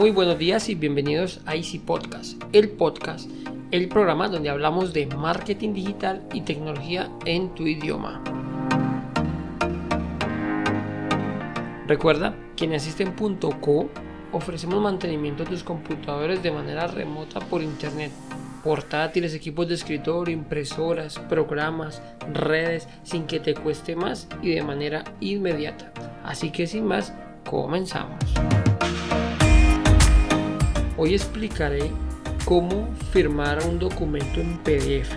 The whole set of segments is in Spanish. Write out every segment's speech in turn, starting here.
Muy buenos días y bienvenidos a Easy Podcast, el podcast, el programa donde hablamos de marketing digital y tecnología en tu idioma. Recuerda que en asisten.co ofrecemos mantenimiento de tus computadores de manera remota por internet. Portátiles, equipos de escritorio, impresoras, programas, redes, sin que te cueste más y de manera inmediata. Así que sin más, comenzamos. Hoy explicaré cómo firmar un documento en PDF.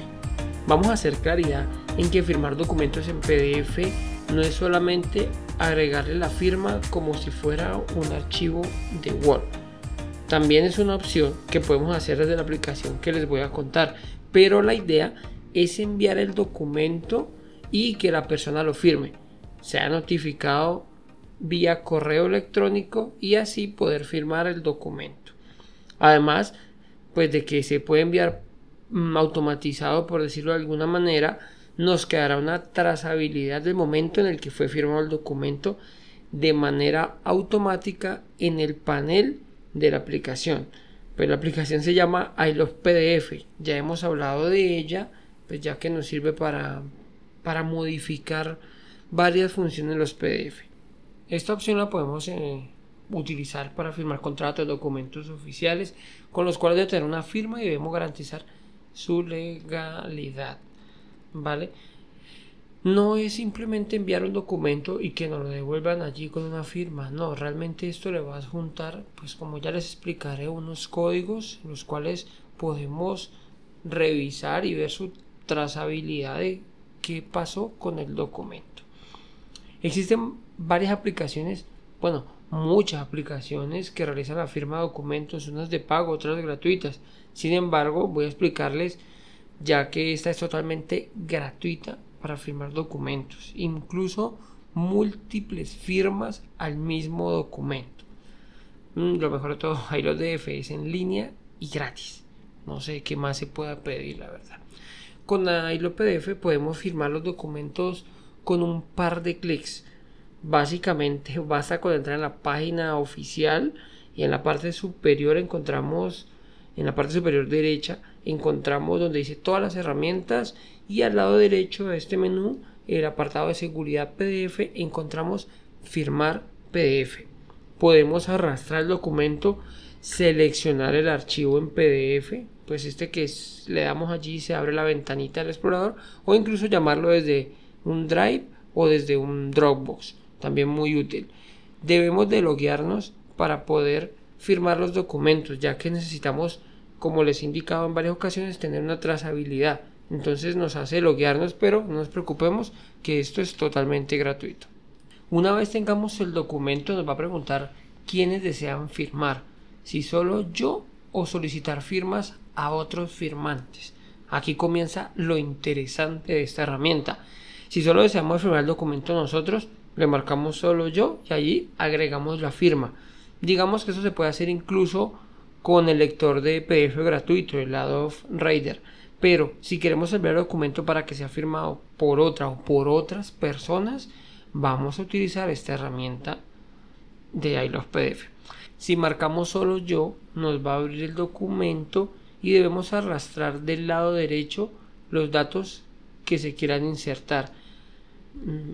Vamos a hacer claridad en que firmar documentos en PDF no es solamente agregarle la firma como si fuera un archivo de Word. También es una opción que podemos hacer desde la aplicación que les voy a contar, pero la idea es enviar el documento y que la persona lo firme, sea notificado vía correo electrónico y así poder firmar el documento. Además, pues de que se puede enviar mm, automatizado, por decirlo de alguna manera, nos quedará una trazabilidad del momento en el que fue firmado el documento de manera automática en el panel de la aplicación. Pues la aplicación se llama iLove PDF. Ya hemos hablado de ella, pues ya que nos sirve para, para modificar varias funciones de los PDF. Esta opción la podemos eh, utilizar para firmar contratos, documentos oficiales con los cuales debe tener una firma y debemos garantizar su legalidad. ¿Vale? No es simplemente enviar un documento y que nos lo devuelvan allí con una firma. No, realmente esto le va a juntar, pues como ya les explicaré, unos códigos en los cuales podemos revisar y ver su trazabilidad de qué pasó con el documento. Existen varias aplicaciones, bueno, muchas aplicaciones que realizan la firma de documentos, unas de pago, otras gratuitas. Sin embargo, voy a explicarles ya que esta es totalmente gratuita para firmar documentos, incluso múltiples firmas al mismo documento. Mm, lo mejor de todo, hay los DFS en línea y gratis. No sé qué más se pueda pedir, la verdad. Con Hilo PDF podemos firmar los documentos con un par de clics básicamente basta con entrar en la página oficial y en la parte superior encontramos en la parte superior derecha encontramos donde dice todas las herramientas y al lado derecho de este menú el apartado de seguridad PDF encontramos firmar PDF podemos arrastrar el documento seleccionar el archivo en PDF pues este que le damos allí se abre la ventanita del explorador o incluso llamarlo desde un drive o desde un Dropbox también muy útil. Debemos de loguearnos para poder firmar los documentos, ya que necesitamos, como les he indicado en varias ocasiones, tener una trazabilidad. Entonces nos hace loguearnos, pero no nos preocupemos que esto es totalmente gratuito. Una vez tengamos el documento, nos va a preguntar quiénes desean firmar, si solo yo o solicitar firmas a otros firmantes. Aquí comienza lo interesante de esta herramienta. Si solo deseamos firmar el documento nosotros, le marcamos solo yo y allí agregamos la firma. Digamos que eso se puede hacer incluso con el lector de PDF gratuito, el Adobe Reader. Pero si queremos enviar el documento para que sea firmado por otra o por otras personas, vamos a utilizar esta herramienta de iLove PDF. Si marcamos solo yo, nos va a abrir el documento y debemos arrastrar del lado derecho los datos que se quieran insertar.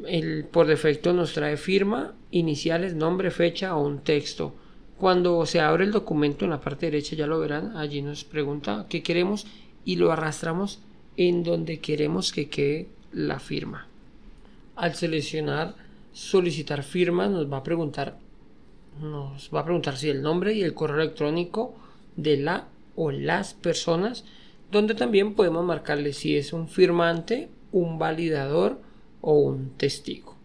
El, por defecto nos trae firma, iniciales, nombre, fecha o un texto. Cuando se abre el documento en la parte derecha, ya lo verán, allí nos pregunta qué queremos y lo arrastramos en donde queremos que quede la firma. Al seleccionar solicitar firma nos va a preguntar nos va a preguntar si el nombre y el correo electrónico de la o las personas, donde también podemos marcarle si es un firmante, un validador o un testigo.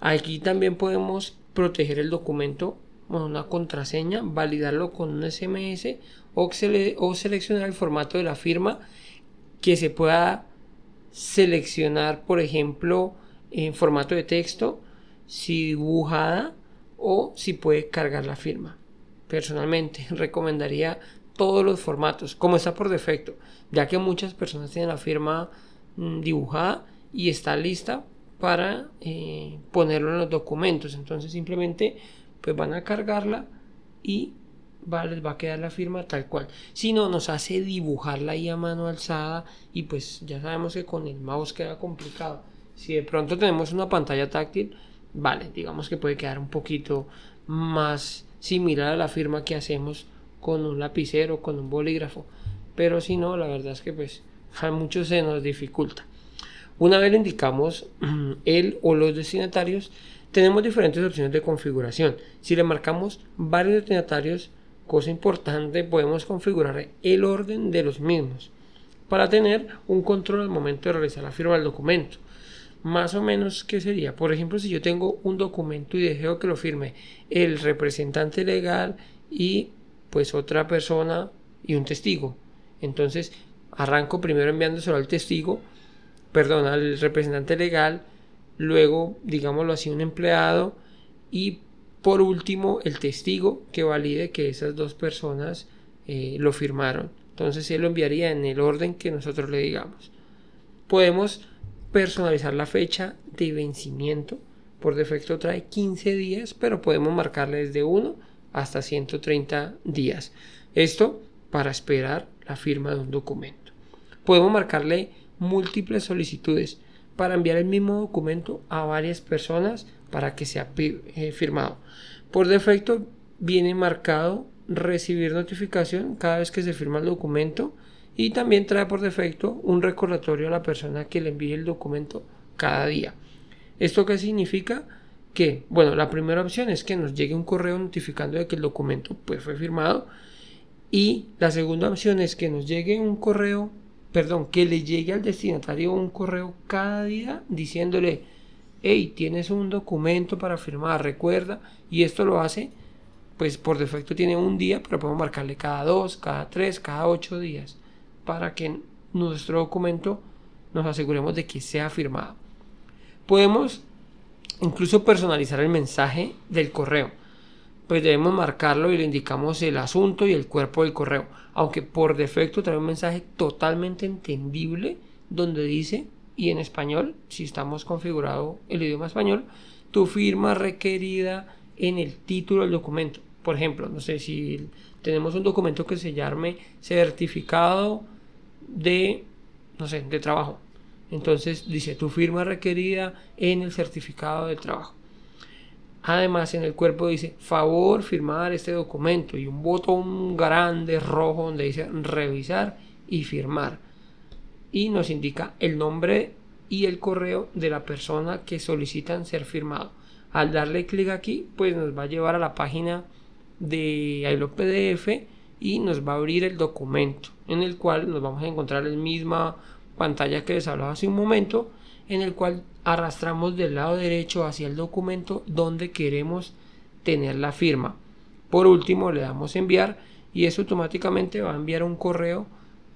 Aquí también podemos proteger el documento con una contraseña, validarlo con un SMS o, o seleccionar el formato de la firma que se pueda seleccionar, por ejemplo, en formato de texto, si dibujada o si puede cargar la firma. Personalmente recomendaría todos los formatos, como está por defecto, ya que muchas personas tienen la firma mm, dibujada y está lista para eh, ponerlo en los documentos. Entonces simplemente pues van a cargarla y va, les va a quedar la firma tal cual. Si no, nos hace dibujarla ahí a mano alzada y pues ya sabemos que con el mouse queda complicado. Si de pronto tenemos una pantalla táctil, vale, digamos que puede quedar un poquito más similar a la firma que hacemos con un lapicero, con un bolígrafo. Pero si no, la verdad es que pues a muchos se nos dificulta. Una vez le indicamos el o los destinatarios, tenemos diferentes opciones de configuración. Si le marcamos varios destinatarios, cosa importante, podemos configurar el orden de los mismos para tener un control al momento de realizar la firma del documento. Más o menos, ¿qué sería? Por ejemplo, si yo tengo un documento y deseo que lo firme el representante legal y pues otra persona y un testigo. Entonces, arranco primero enviándoselo al testigo, perdón, al representante legal, luego, digámoslo así, un empleado y por último el testigo que valide que esas dos personas eh, lo firmaron. Entonces él lo enviaría en el orden que nosotros le digamos. Podemos personalizar la fecha de vencimiento. Por defecto trae 15 días, pero podemos marcarle desde 1 hasta 130 días. Esto para esperar la firma de un documento. Podemos marcarle múltiples solicitudes para enviar el mismo documento a varias personas para que sea eh, firmado. Por defecto viene marcado recibir notificación cada vez que se firma el documento y también trae por defecto un recordatorio a la persona que le envíe el documento cada día. ¿Esto qué significa? Que, bueno, la primera opción es que nos llegue un correo notificando de que el documento pues, fue firmado y la segunda opción es que nos llegue un correo, perdón, que le llegue al destinatario un correo cada día diciéndole, hey, tienes un documento para firmar, recuerda, y esto lo hace, pues por defecto tiene un día, pero podemos marcarle cada dos, cada tres, cada ocho días, para que nuestro documento nos aseguremos de que sea firmado. Podemos incluso personalizar el mensaje del correo pues debemos marcarlo y le indicamos el asunto y el cuerpo del correo. Aunque por defecto trae un mensaje totalmente entendible donde dice, y en español, si estamos configurado el idioma español, tu firma requerida en el título del documento. Por ejemplo, no sé si tenemos un documento que se llame certificado de, no sé, de trabajo. Entonces dice tu firma requerida en el certificado de trabajo. Además, en el cuerpo dice favor firmar este documento y un botón grande rojo donde dice revisar y firmar. Y nos indica el nombre y el correo de la persona que solicitan ser firmado. Al darle clic aquí, pues nos va a llevar a la página de ILO PDF y nos va a abrir el documento en el cual nos vamos a encontrar la misma pantalla que les hablaba hace un momento en el cual arrastramos del lado derecho hacia el documento donde queremos tener la firma. Por último, le damos enviar y eso automáticamente va a enviar un correo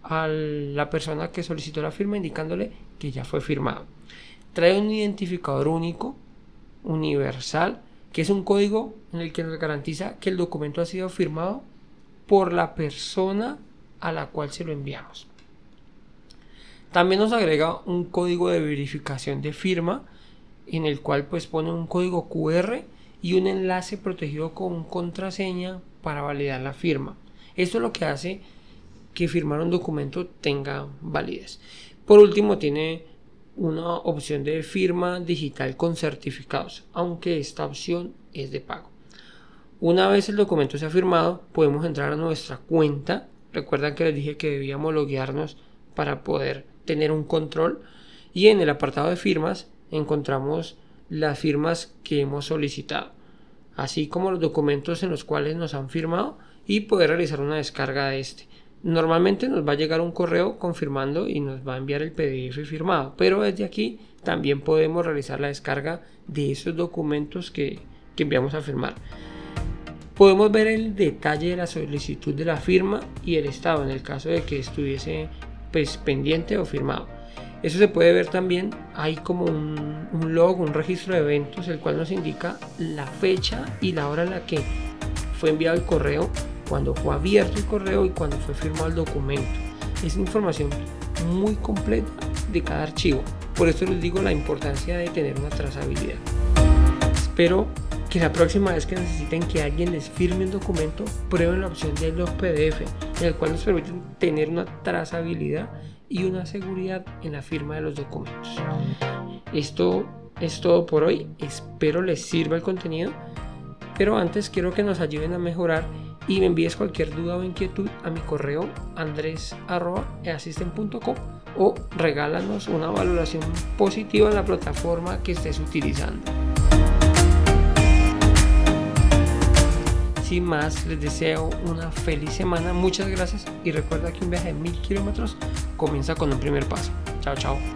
a la persona que solicitó la firma indicándole que ya fue firmado. Trae un identificador único, universal, que es un código en el que nos garantiza que el documento ha sido firmado por la persona a la cual se lo enviamos. También nos agrega un código de verificación de firma en el cual pues pone un código QR y un enlace protegido con contraseña para validar la firma. Esto es lo que hace que firmar un documento tenga validez. Por último tiene una opción de firma digital con certificados, aunque esta opción es de pago. Una vez el documento se ha firmado, podemos entrar a nuestra cuenta. Recuerdan que les dije que debíamos loguearnos para poder tener un control y en el apartado de firmas encontramos las firmas que hemos solicitado, así como los documentos en los cuales nos han firmado y poder realizar una descarga de este. Normalmente nos va a llegar un correo confirmando y nos va a enviar el PDF firmado, pero desde aquí también podemos realizar la descarga de esos documentos que, que enviamos a firmar. Podemos ver el detalle de la solicitud de la firma y el estado en el caso de que estuviese pues, pendiente o firmado. Eso se puede ver también, hay como un, log, un registro de eventos, el cual nos indica la fecha y la hora en la que fue enviado el correo, cuando fue abierto el correo y cuando fue firmado el documento. Es información muy completa de cada archivo. Por eso les digo la importancia de tener una trazabilidad. Espero que la próxima vez que necesiten que alguien les firme un documento, prueben la opción de los PDF, en el cual nos permiten tener una trazabilidad y una seguridad en la firma de los documentos. Esto es todo por hoy, espero les sirva el contenido, pero antes quiero que nos ayuden a mejorar y me envíes cualquier duda o inquietud a mi correo andres.easisten.com o regálanos una valoración positiva en la plataforma que estés utilizando. Sin más, les deseo una feliz semana, muchas gracias y recuerda que un viaje de mil kilómetros comienza con un primer paso. Chao, chao.